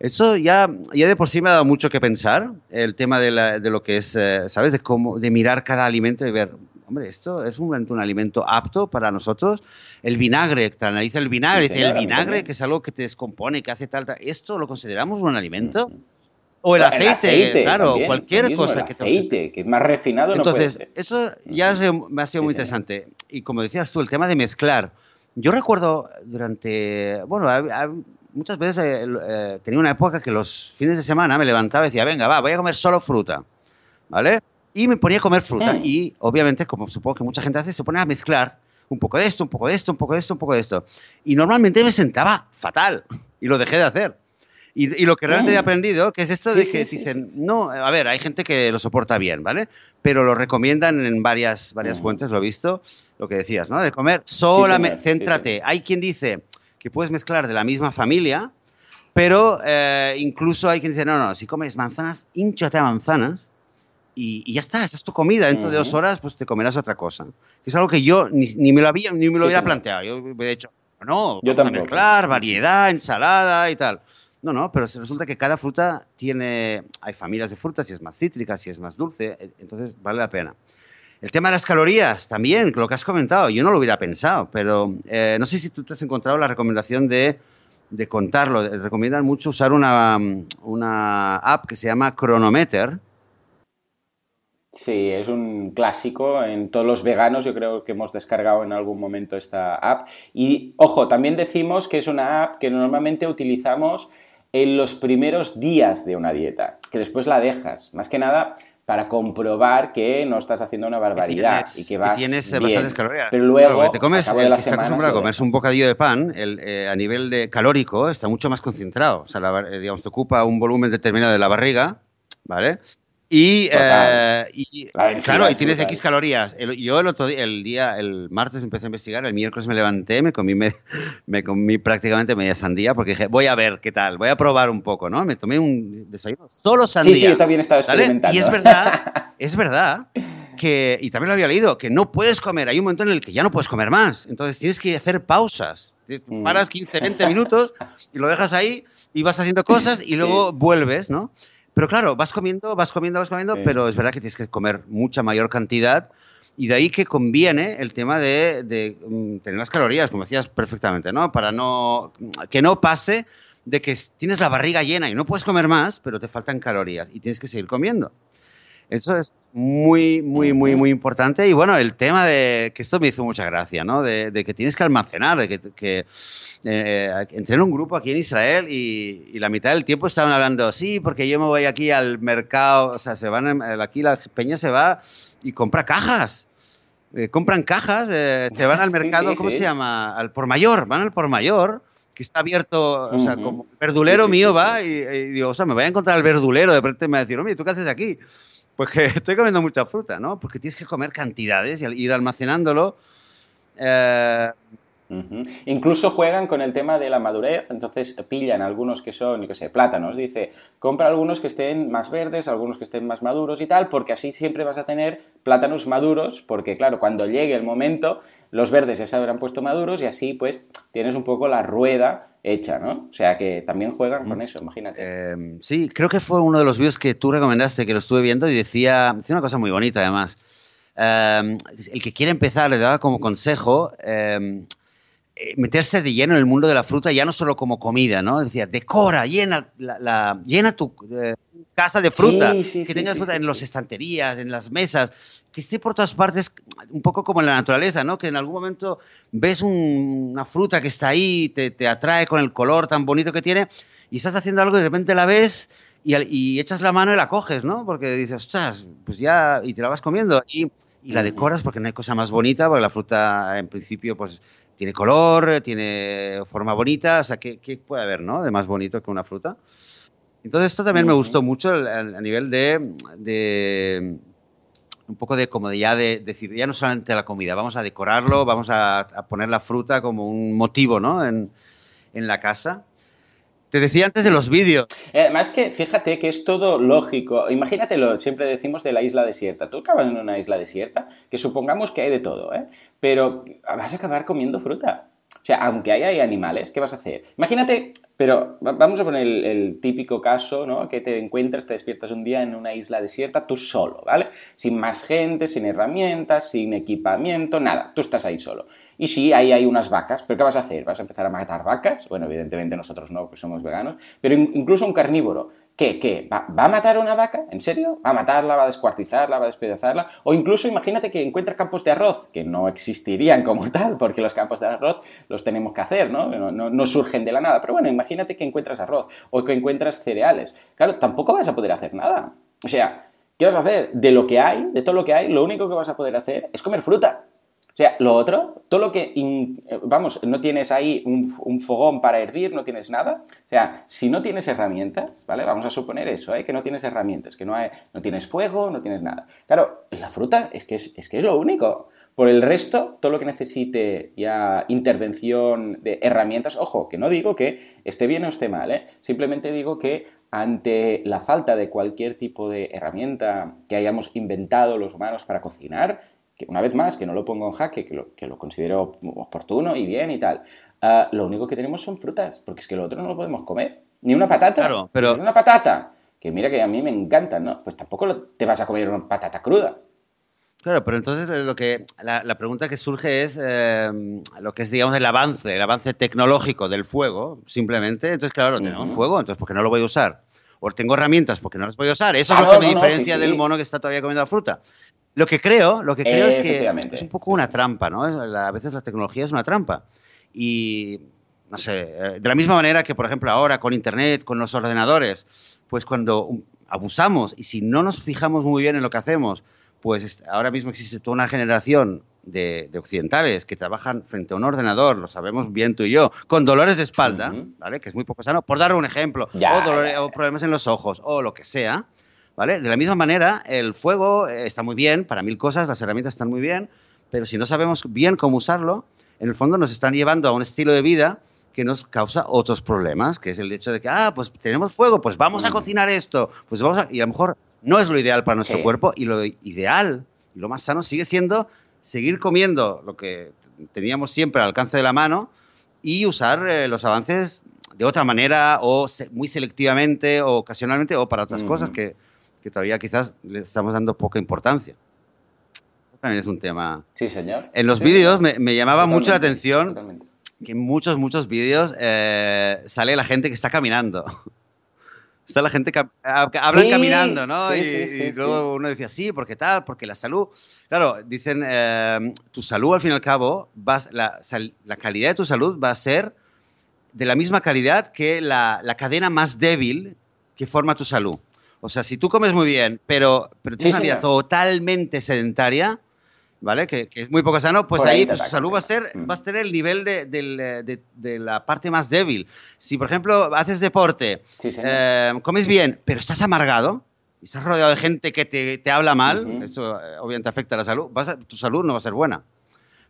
Eso ya, ya de por sí me ha dado mucho que pensar, el tema de, lo que es, eh, ¿sabes? De, cómo, de mirar cada alimento y ver, hombre, esto es un, un alimento apto para nosotros. El vinagre, te analiza el vinagre, el vinagre, que es algo que te descompone, que hace tal, ¿esto lo consideramos un alimento? O el, aceite, claro, cualquier cosa el que aceite, que es más refinado Entonces, no puede eso ya me ha sido muy interesante. Y como decías tú, el tema de mezclar. Yo recuerdo durante, bueno, muchas veces eh, eh, tenía una época que los fines de semana me levantaba y decía, venga, va, voy a comer solo fruta, ¿vale? y me ponía a comer fruta. Mm. Y obviamente, como supongo que mucha gente hace, se pone a mezclar un poco de esto, un poco de esto, un poco de esto, un poco de esto. Y normalmente me sentaba fatal y lo dejé de hacer. Y, lo que realmente he aprendido, que es esto de que dicen, no, a ver, hay gente que lo soporta bien, ¿vale? Pero lo recomiendan en varias, varias mm. fuentes, lo he visto, lo que decías, ¿no? De comer solamente, céntrate. Hay quien dice que puedes mezclar de la misma familia, pero eh, incluso hay quien dice, no, no, si comes manzanas, hinchate a manzanas y, ya está, esa es tu comida. Dentro de dos horas, pues te comerás otra cosa. Es algo que yo ni, me lo había, ni me lo hubiera planteado. Yo he dicho, no, yo también. mezclar, variedad, ensalada y tal. No, no, pero resulta que cada fruta tiene. Hay familias de frutas, si es más cítrica, si es más dulce, e, entonces vale la pena. El tema de las calorías, también, lo que has comentado, yo no lo hubiera pensado, pero eh, no sé si tú te has encontrado la recomendación de, de contarlo. Recomiendan mucho usar una, una app que se llama Chronometer, Sí, es un clásico en todos los veganos, yo creo que hemos descargado en algún momento esta app. Y ojo, también decimos que es una app que normalmente utilizamos en los primeros días de una dieta, que después la dejas, más que nada para comprobar que no estás haciendo una barbaridad y que vas tienes bien. bastantes calorías. Pero luego, te comes, de la semana, a comerse un bocadillo de pan, el, eh, a nivel de calórico está mucho más concentrado. O sea, eh, digamos, te ocupa un volumen determinado de la barriga, ¿vale? Y, eh, claro, y tienes X calorías. yo el otro día, el día, el martes empecé a investigar, el miércoles me levanté, me comí, me, comí prácticamente media sandía porque dije, voy a ver qué tal, voy a probar un poco, ¿no? Me tomé un desayuno solo sandía. Sí, sí, yo también estaba experimentando. Y es verdad, es verdad que, y también lo había leído, que no puedes comer, hay un momento en el que ya no puedes comer más, entonces tienes que hacer pausas. Mm. Paras 15, 20 minutos y lo dejas ahí y vas haciendo cosas y luego vuelves, ¿no? Pero claro, vas comiendo, vas comiendo, vas comiendo, pero es verdad que tienes que comer mucha mayor cantidad y de ahí que conviene el tema de, mm, tener las calorías, como decías perfectamente, ¿no? Para no que no pase de que tienes la barriga llena y no puedes comer más, pero te faltan calorías y tienes que seguir comiendo. Eso es muy, muy, muy, muy importante. Y bueno, el tema de que esto me hizo mucha gracia, ¿no? De, que tienes que almacenar, de que, que eh, entré en un grupo aquí en Israel y, la mitad del tiempo estaban hablando, sí, porque yo me voy aquí al mercado, o sea, se van, aquí la peña se va y compra cajas. Eh, compran cajas, eh, se van al mercado, ¿cómo se llama? Al por mayor, van al por mayor, que está abierto, o sea, como el verdulero mío va y, digo, o sea, me voy a encontrar el verdulero, de repente me va a decir, oye, ¿tú qué haces aquí? Pues que estoy comiendo mucha fruta, ¿no? Porque tienes que comer cantidades y ir almacenándolo. Eh, Incluso juegan con el tema de la madurez, entonces pillan algunos que son, yo qué sé, plátanos, dice, compra algunos que estén más verdes, algunos que estén más maduros y tal, porque así siempre vas a tener plátanos maduros, porque claro, cuando llegue el momento, los verdes ya se habrán puesto maduros y así pues tienes un poco la rueda hecha, ¿no? O sea que también juegan con eso, imagínate. Em, sí, creo que fue uno de los vídeos que tú recomendaste, que lo estuve viendo y decía, decía una cosa muy bonita además. Em, el que quiere empezar le daba como consejo em, eh, meterse de lleno en el mundo de la fruta, ya no solo como comida, ¿no? Decía, decora, llena, la, llena tu eh, casa de fruta, que tengas fruta en las estanterías, en las mesas, que esté por todas partes, un poco como en la naturaleza, ¿no? Que en algún momento ves una fruta que está ahí, te, te, atrae con el color tan bonito que tiene, y estás haciendo algo y de repente la ves y, y echas la mano y la coges, ¿no? Porque dices, ostras, pues ya, y te la vas comiendo. Y, y la decoras porque no hay cosa más bonita, porque la fruta en principio pues tiene color, tiene forma bonita, o sea, ¿qué, puede haber, no? De más bonito que una fruta. Entonces esto también me gustó mucho a, nivel de, un poco de comodidad de, decir, ya no solamente la comida, vamos a decorarlo, vamos a, poner la fruta como un motivo, ¿no? En, en la casa. Te decía antes de los vídeos. Además que, fíjate que es todo lógico. Imagínatelo, siempre decimos de la isla desierta. Tú acabas en una isla desierta, que supongamos que hay de todo, ¿eh? Pero vas a acabar comiendo fruta. O sea, aunque haya animales, ¿qué vas a hacer? Imagínate, pero vamos a poner el, típico caso, ¿no? Que te encuentras, te despiertas un día en una isla desierta tú solo, ¿vale? Sin más gente, sin herramientas, sin equipamiento, nada. Tú estás ahí solo. Y sí, ahí hay unas vacas, pero ¿qué vas a hacer? ¿Vas a empezar a matar vacas? Bueno, evidentemente nosotros no, porque somos veganos, pero incluso un carnívoro. ¿Qué? ¿Qué? ¿Va, a matar a una vaca? ¿En serio? ¿Va a matarla? ¿Va a descuartizarla? ¿Va a despedazarla? O incluso imagínate que encuentra campos de arroz, que no existirían como tal, porque los campos de arroz los tenemos que hacer, ¿no? No, no, no surgen de la nada. Pero bueno, imagínate que encuentras arroz o que encuentras cereales. Claro, tampoco vas a poder hacer nada. O sea, ¿qué vas a hacer? De lo que hay, de todo lo que hay, lo único que vas a poder hacer es comer fruta. O sea, lo otro, todo lo que, vamos, no tienes ahí un, fogón para hervir, no tienes nada. O sea, si no tienes herramientas, ¿vale? Vamos a suponer eso, ¿eh? Que no tienes herramientas, que no, hay, no tienes fuego, no tienes nada. Claro, la fruta es que es, que es lo único. Por el resto, todo lo que necesite ya intervención de herramientas, ojo, que no digo que esté bien o esté mal, ¿eh? Simplemente digo que ante la falta de cualquier tipo de herramienta que hayamos inventado los humanos para cocinar, que una vez más, que no lo pongo en jaque, que lo, que lo considero oportuno y bien y tal, ah, lo único que tenemos son frutas, porque es que lo otro no lo podemos comer. Ni una patata. Claro, pero... Ni una patata. Que mira que a mí me encantan, ¿no? Pues tampoco te vas a comer una patata cruda. Claro, pero entonces eh, lo que la, pregunta que surge es eh, lo que es, digamos, el avance, el avance tecnológico del fuego, simplemente. Entonces, claro, tenemos fuego, entonces, ¿por qué no lo voy a usar? O tengo herramientas, porque no las voy a usar. Eso es lo que me diferencia del mono que está todavía comiendo la fruta. Lo que creo, lo que creo es que es un poco una trampa, ¿no? A veces la tecnología es una trampa. Y, no sé, eh, de la misma manera que, por ejemplo, ahora con Internet, con los ordenadores, pues cuando abusamos y si no nos fijamos muy bien en lo que hacemos, pues ahora mismo existe toda una generación de, occidentales que trabajan frente a un ordenador, lo sabemos bien tú y yo, con dolores de espalda, ¿vale? Que es muy poco sano, por dar un ejemplo, o, o problemas en los ojos, o lo que sea, ¿vale? De la misma manera, el fuego eh, está muy bien para mil cosas, las herramientas están muy bien, pero si no sabemos bien cómo usarlo, en el fondo nos están llevando a un estilo de vida que nos causa otros problemas, que es el hecho de que, ah, pues tenemos fuego, pues vamos a mm. cocinar esto, pues vamos a... Y a lo mejor no es lo ideal para nuestro cuerpo y lo ideal y lo más sano sigue siendo seguir comiendo lo que teníamos siempre al alcance de la mano y usar eh, los avances de otra manera o muy selectivamente o ocasionalmente o para otras cosas que, que, todavía quizás le estamos dando poca importancia. También es un tema. Sí, señor. En los vídeos me, me, llamaba mucho la atención que en muchos, muchos vídeos eh, sale la gente que está caminando. Está la gente que hablan caminando, ¿no? y, luego uno decía, sí, porque tal, porque la salud. Claro, dicen, eh, tu salud al fin y al cabo, vas, la, la, calidad de tu salud va a ser de la misma calidad que la, la, cadena más débil que forma tu salud. O sea, si tú comes muy bien, pero, pero tienes una vida totalmente sedentaria, ¿vale? Que, es muy poco sano, pues ahí, pues, tu salud va a, ser, mm. va a tener el nivel de, de, la parte más débil. Si, por ejemplo, haces deporte, eh, comes bien, pero estás amargado, y estás rodeado de gente que te, te habla mal, eso eh, obviamente afecta a la salud, tu salud no va a ser buena.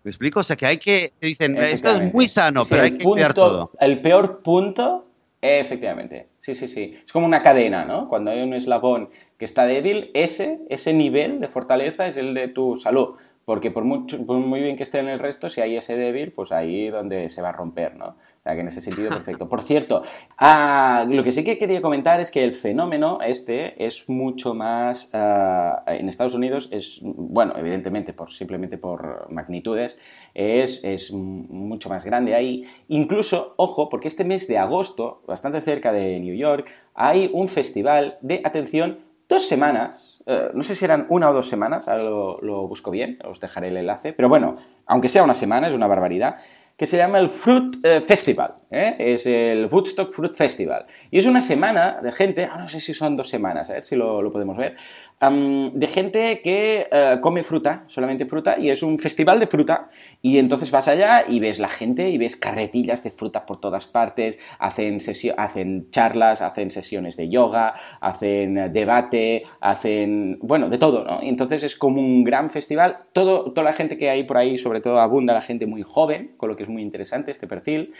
¿Me explico? O sea, que hay que, te dicen, esto es muy sano, pero hay que cuidar todo. El peor punto, efectivamente, sí, sí, sí. Es como una cadena, ¿no? Cuando hay un eslabón que está débil, ese, ese nivel de fortaleza es el de tu salud. Porque por, mucho, por muy bien que esté en el resto, si hay ese débil, pues ahí donde se va a romper, ¿no? O sea, que en ese sentido, perfecto. Por cierto, ah, lo que sí que quería comentar es que el fenómeno este es mucho más... Ah, en Estados Unidos es, bueno, evidentemente, por, simplemente por magnitudes, es, es mucho más grande ahí. Incluso, ojo, porque este mes de agosto, bastante cerca de New York, hay un festival de, atención, dos semanas eh, no sé si eran una o dos semanas, ahora lo, busco bien, os dejaré el enlace, pero bueno, aunque sea una semana, es una barbaridad, que se llama el Fruit eh, Festival, ¿eh? es el Woodstock Fruit Festival. Y es una semana de gente, ah, no sé si son dos semanas, a ver si lo podemos ver, de gente que eh, come fruta, solamente fruta, y es un festival de fruta. Y entonces vas allá y ves la gente y ves carretillas de fruta por todas partes, hacen, hacen charlas, hacen sesiones de yoga, hacen debate, hacen, bueno, de todo, ¿no? Y entonces es como un gran festival. Toda la gente que hay por ahí, sobre todo abunda la gente muy joven, con lo que es muy interesante este perfil.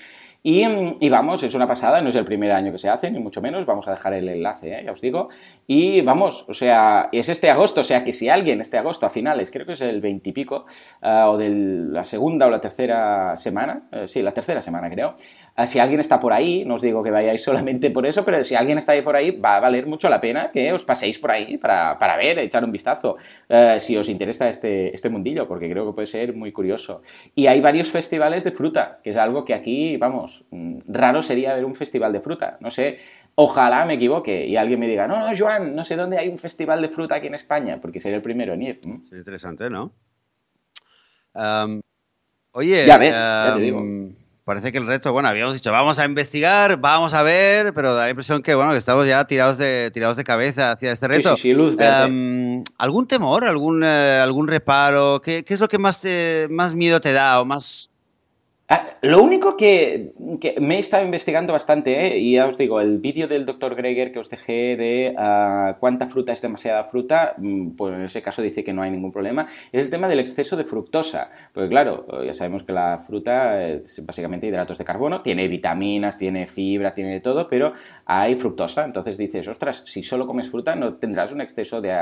Y, vamos, es una pasada, no es el primer año que se hace, ni mucho menos, vamos a dejar el enlace, ¿eh? ya os digo. Y vamos, o sea, es este agosto, o sea que si alguien este agosto a finales, creo que es el veintipico, uh, o de la segunda o la tercera semana, eh, sí, la tercera semana creo, Ah, si alguien está por ahí, no os digo que vayáis solamente por eso, pero si alguien está ahí por ahí, va a valer mucho la pena que os paséis por ahí para, ver, echar un vistazo, eh, si os interesa este, este mundillo, porque creo que puede ser muy curioso. Y hay varios festivales de fruta, que es algo que aquí, vamos, mm, raro sería ver un festival de fruta. No sé, Ojalá me equivoque y alguien me diga, no, no, Joan, no sé dónde hay un festival de fruta aquí en España, porque sería el primero en ir. Es interesante, ¿no? oye, ya ves, ya te digo parece que el resto, bueno, habíamos dicho, vamos a investigar, vamos a ver, pero da la impresión que, bueno, que estamos ya tirados de, tirados de cabeza hacia este reto. Sí, sí, luz em, ¿Algún temor, algún, eh, algún reparo? ¿Qué, ¿Qué, es lo que más, te, más miedo te da o más Ah, lo único que, me he estado investigando bastante, ¿eh? y ya os digo, el vídeo del Dr. Greger que os dejé de ah, cuánta fruta es demasiada fruta, mm, pues en ese caso dice que no hay ningún problema, es el tema del exceso de fructosa. Porque claro, ya sabemos que la fruta es básicamente hidratos de carbono, tiene vitaminas, tiene fibra, tiene de todo, pero hay fructosa. Entonces dices, ostras, si solo comes fruta no tendrás un exceso de,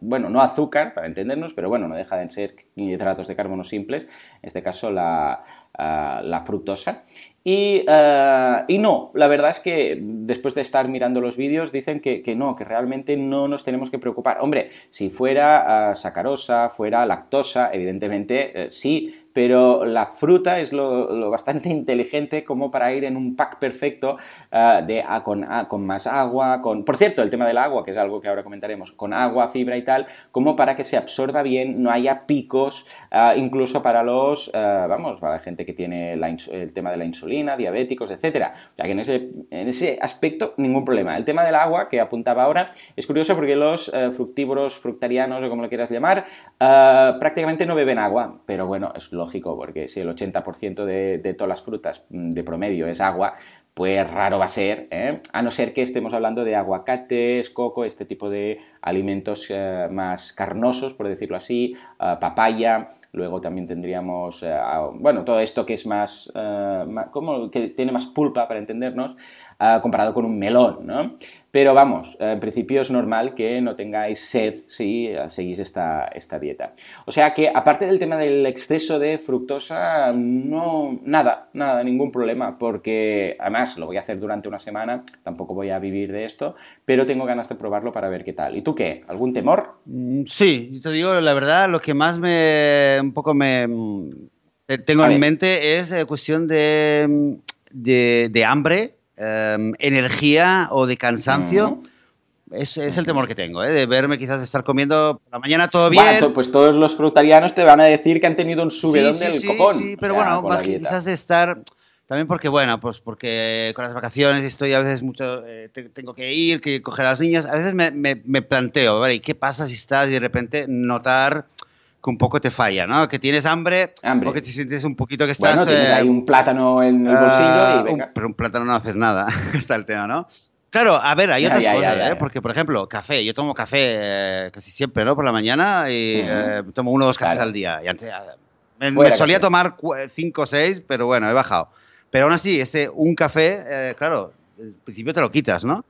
bueno, no azúcar, para entendernos, pero bueno, no deja de ser hidratos de carbono simples, en este caso la eh, la fructosa. Y, eh, y, no, la verdad es que después de estar mirando los vídeos dicen que, no, que realmente no nos tenemos que preocupar. Hombre, si fuera uh, sacarosa, fuera lactosa, evidentemente sí, pero la fruta es lo, bastante inteligente como para ir en un pack perfecto eh, de, con, con, más agua, con... Por cierto, el tema del agua, que es algo que ahora comentaremos, con agua, fibra y tal, como para que se absorba bien, no haya picos, eh, incluso para los, eh, vamos, para la gente que tiene el tema de la insulina, diabéticos, etcétera. O sea que en ese, en ese aspecto ningún problema. El tema del agua, que apuntaba ahora, es curioso porque los fructívoros, fructarianos o como lo quieras llamar, prácticamente no beben agua, pero bueno, es lógico porque si el 80% de, de, todas las frutas mm, de promedio es agua, pues raro va a ser, ¿eh? a no ser que estemos hablando de aguacates, coco, este tipo de alimentos eh, más carnosos, por decirlo así, eh, papaya, luego también tendríamos, bueno, todo esto que es más, como que tiene más pulpa, para entendernos, comparado con un melón, ¿no? Pero vamos, en principio es normal que no tengáis sed si seguís esta, esta dieta. O sea que, aparte del tema del exceso de fructosa, no, nada, nada, ningún problema, porque además lo voy a hacer durante una semana, tampoco voy a vivir de esto, pero tengo ganas de probarlo para ver qué tal. ¿Y tú qué? ¿Algún temor? Mm, sí, te digo, la verdad, lo que más me, un poco me, mm, tengo en mente es eh, cuestión de, mm, de, de hambre Em, energía o de cansancio. Es, el temor que tengo, ¿eh? de verme quizás estar comiendo por la mañana todo bien. pues todos los frutarianos te van a decir que han tenido un subidón del copón. Sí, pero bueno, más quizás de estar... También porque, bueno, pues porque con las vacaciones estoy a veces mucho, eh, tengo que ir, que coger a las niñas, a veces me, me, planteo, ¿vale? ¿Y qué pasa si estás y de repente notar que un poco te falla, ¿no? Que tienes hambre, hambre. o que te sientes un poquito que estás... Bueno, tienes ahí eh, un plátano en el bolsillo y venga. pero un plátano no hacer nada, está el tema, ¿no? Claro, a ver, hay otras cosas, ¿eh? Porque, por ejemplo, café. Yo tomo café eh, casi siempre, ¿no? Por la mañana y eh, tomo uno o dos cafés al día. Y antes, me, solía tomar cinco o seis, pero bueno, he bajado. Pero aún así, ese un café, claro, al principio te lo quitas, ¿no?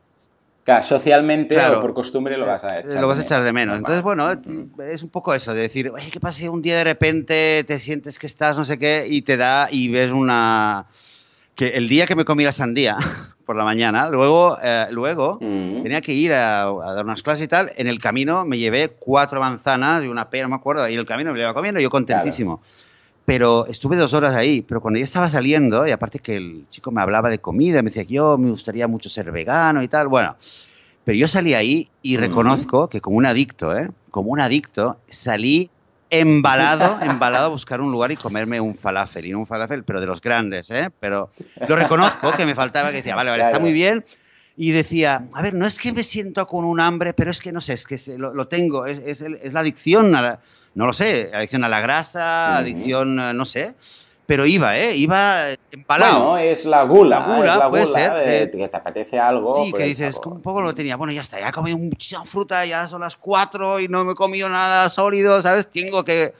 Socialmente o por costumbre lo vas a echar. Lo vas a echar de menos. Entonces, bueno, es un poco eso, de decir, oye, ¿qué pasa un día de repente te sientes que estás no sé qué y te da y ves una... que el día que me comí la sandía por la mañana, luego, eh, luego mm. tenía que ir a, dar unas clases y tal, en el camino me llevé cuatro manzanas y una pera, no me acuerdo, y en el camino me lo iba comiendo, yo contentísimo. Pero estuve dos horas ahí, pero cuando ya estaba saliendo, y aparte que el chico me hablaba de comida, me decía que yo me gustaría mucho ser vegano y tal, bueno, pero yo salí ahí y reconozco que como un adicto, ¿eh? Como un adicto, salí embalado, embalado a buscar un lugar y comerme un falafel, y no un falafel, pero de los grandes, ¿eh? Pero lo reconozco que me faltaba, que decía, vale, vale, está muy bien. Y decía, a ver, no es que me siento con un hambre, pero es que no sé, es que lo, tengo, es, es, la adicción, a la, no lo sé, adicción a la grasa, adicción, no sé pero iba, ¿eh? Iba empalado. Bueno, es la gula. La gula, la puede ser. que te apetece algo. Sí, que pues, dices, un poco lo tenía. Bueno, ya está, ya he comido muchísima fruta, ya son las cuatro y no me he comido nada sólido, ¿sabes? Tengo que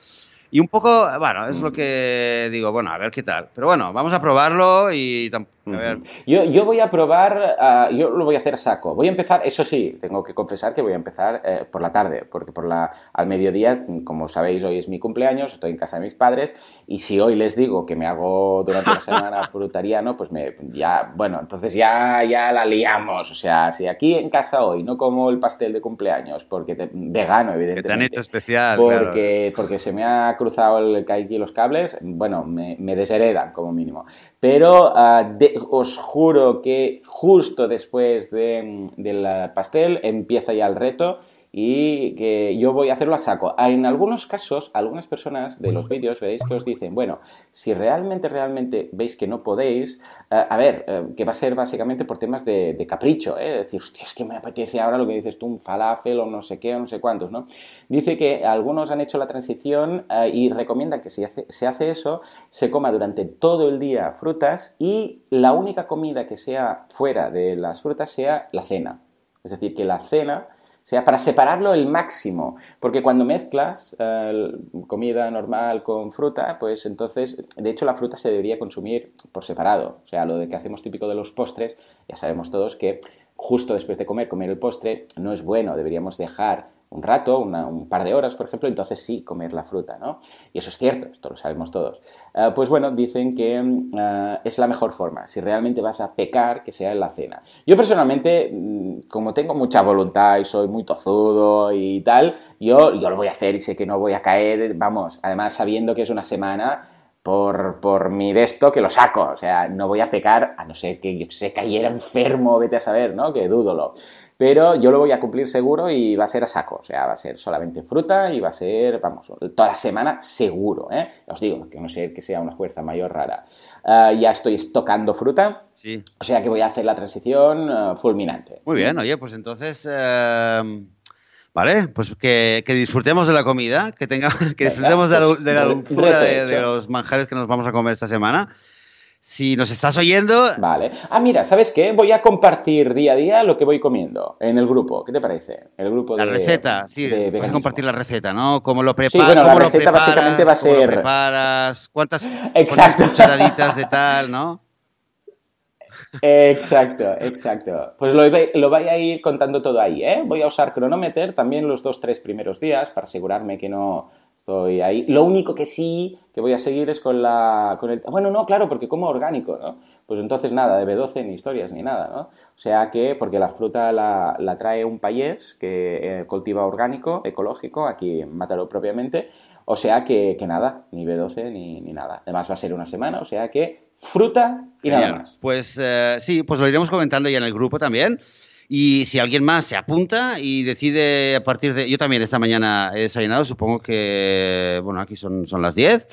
y un poco, bueno, es lo que digo, bueno, a ver qué tal. Pero bueno, vamos a probarlo y a ver. Yo, yo voy a probar, ah, yo lo voy a hacer a saco. Voy a empezar, eso sí, tengo que confesar que voy a empezar eh, por la tarde, porque por la, al mediodía, como sabéis, hoy es mi cumpleaños, estoy en casa de mis padres, y si hoy les digo que me hago durante la semana frutariano, pues me, ya, bueno, entonces ya, ya la liamos. O sea, si aquí en casa hoy no como el pastel de cumpleaños, porque te, vegano, evidentemente. Que te han hecho especial. Porque, porque se me ha cruzado el y los cables, bueno, me, desheredan como mínimo. Pero ah, os juro que justo después de, del pastel empieza ya el reto y que yo voy a hacerlo a saco. En algunos casos, algunas personas de los vídeos veréis que os dicen, bueno, si realmente, realmente veis que no podéis, eh, a ver, eh, que va a ser básicamente por temas de, capricho, ¿eh? decir, hostia, es que me apetece ahora lo que dices tú, un falafel o no sé qué o no sé cuántos, ¿no? Dice que algunos han hecho la transición eh, y recomiendan que si se hace eso, se coma durante todo el día frutas y la única comida que sea fuera de las frutas sea la cena. Es decir, que la cena sea, para separarlo el máximo, porque cuando mezclas eh, comida normal con fruta, pues entonces, de hecho la fruta se debería consumir por separado. O sea, lo de que hacemos típico de los postres, ya sabemos todos que justo después de comer, comer el postre no es bueno, deberíamos dejar un rato, un par de horas, por ejemplo, entonces sí comer la fruta, ¿no? Y eso es cierto, esto lo sabemos todos. Eh, pues bueno, dicen que eh, es la mejor forma, si realmente vas a pecar, que sea en la cena. Yo personalmente, mm, como tengo mucha voluntad y soy muy tozudo y tal, yo, yo lo voy a hacer y sé que no voy a caer, vamos, además sabiendo que es una semana, por, por mi de esto que lo saco. O sea, no voy a pecar, a no ser que se cayera enfermo, vete a saber, ¿no? Que dúdolo pero yo lo voy a cumplir seguro y va a ser a saco, o sea, va a ser solamente fruta y va a ser, vamos, toda la semana seguro, ¿eh? Os digo, que no sé que sea una fuerza mayor rara. Ah, ya estoy estocando fruta, sí. o sea que voy a hacer la transición ah, fulminante. Muy bien, oye, pues entonces... Eh, vale, pues que, disfrutemos de la comida, que, tenga, que disfrutemos de la, dulzura de, los manjares que nos vamos a comer esta semana si nos estás oyendo... Vale. Ah, mira, ¿sabes qué? Voy a compartir día a día lo que voy comiendo en el grupo. ¿Qué te parece? El grupo de... La receta, sí. vas a compartir la receta, ¿no? Cómo lo preparas, sí, bueno, la receta básicamente va a ser... preparas, cuántas, cuántas cucharaditas de tal, ¿no? Exacto, exacto. Pues lo, lo voy a ir contando todo ahí, ¿eh? Voy a usar Cronometer también los dos, tres primeros días para asegurarme que no estoy ahí. Lo único que sí que voy a seguir es con la... Con el, bueno, no, claro, porque como orgánico, ¿no? Pues entonces nada, de B12 ni historias ni nada, ¿no? O sea que, porque la fruta la, la trae un payés que eh, cultiva orgánico, ecológico, aquí en Mataró propiamente, o sea que, que nada, ni B12 ni, ni, nada. Además va a ser una semana, o sea que fruta y nada más. Pues eh, sí, pues lo iremos comentando ya en el grupo también. Y si alguien más se apunta y decide a partir de... Yo también esta mañana he desayunado, supongo que... Bueno, aquí son, son las 10.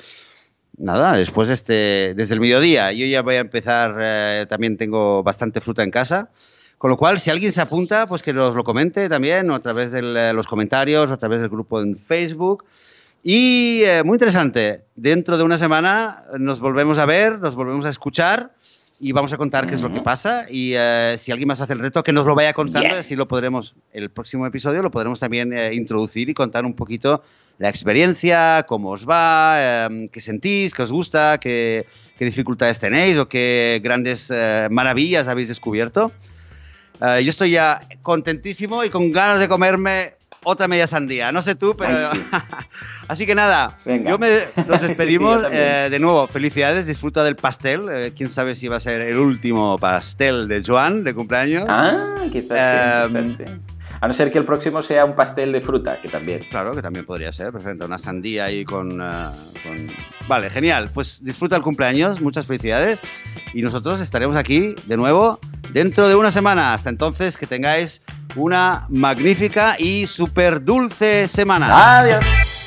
Nada, después este, desde el mediodía. Yo ya voy a empezar, eh, también tengo bastante fruta en casa. Con lo cual, si alguien se apunta, pues que nos lo comente también, o a través de los comentarios, o a través del grupo en Facebook. Y eh, muy interesante, dentro de una semana nos volvemos a ver, nos volvemos a escuchar y vamos a contar qué es lo que pasa. Y eh, si alguien más hace el reto, que nos lo vaya contando, yeah. así lo podremos, el próximo episodio lo podremos también eh, introducir y contar un poquito la experiencia, cómo os va, eh, qué sentís, qué os gusta, qué, qué, dificultades tenéis o qué grandes eh, maravillas habéis descubierto. Yo estoy ya contentísimo y con ganas de comerme otra media sandía. No sé tú, pero... Ay, sí. Así que nada, Venga. yo me, nos despedimos. Sí, eh, de nuevo, felicidades, disfruta del pastel. Eh, quién sabe si va a ser el último pastel de Joan de cumpleaños. Ah, quizás, sí, quizás. A no ser que el próximo sea un pastel de fruta, que también. Claro, que también podría ser, perfecto. Una sandía ahí con, uh, con, Vale, genial. Pues disfruta el cumpleaños, muchas felicidades. Y nosotros estaremos aquí de nuevo dentro de una semana. Hasta entonces, que tengáis una magnífica y súper dulce semana. Adiós.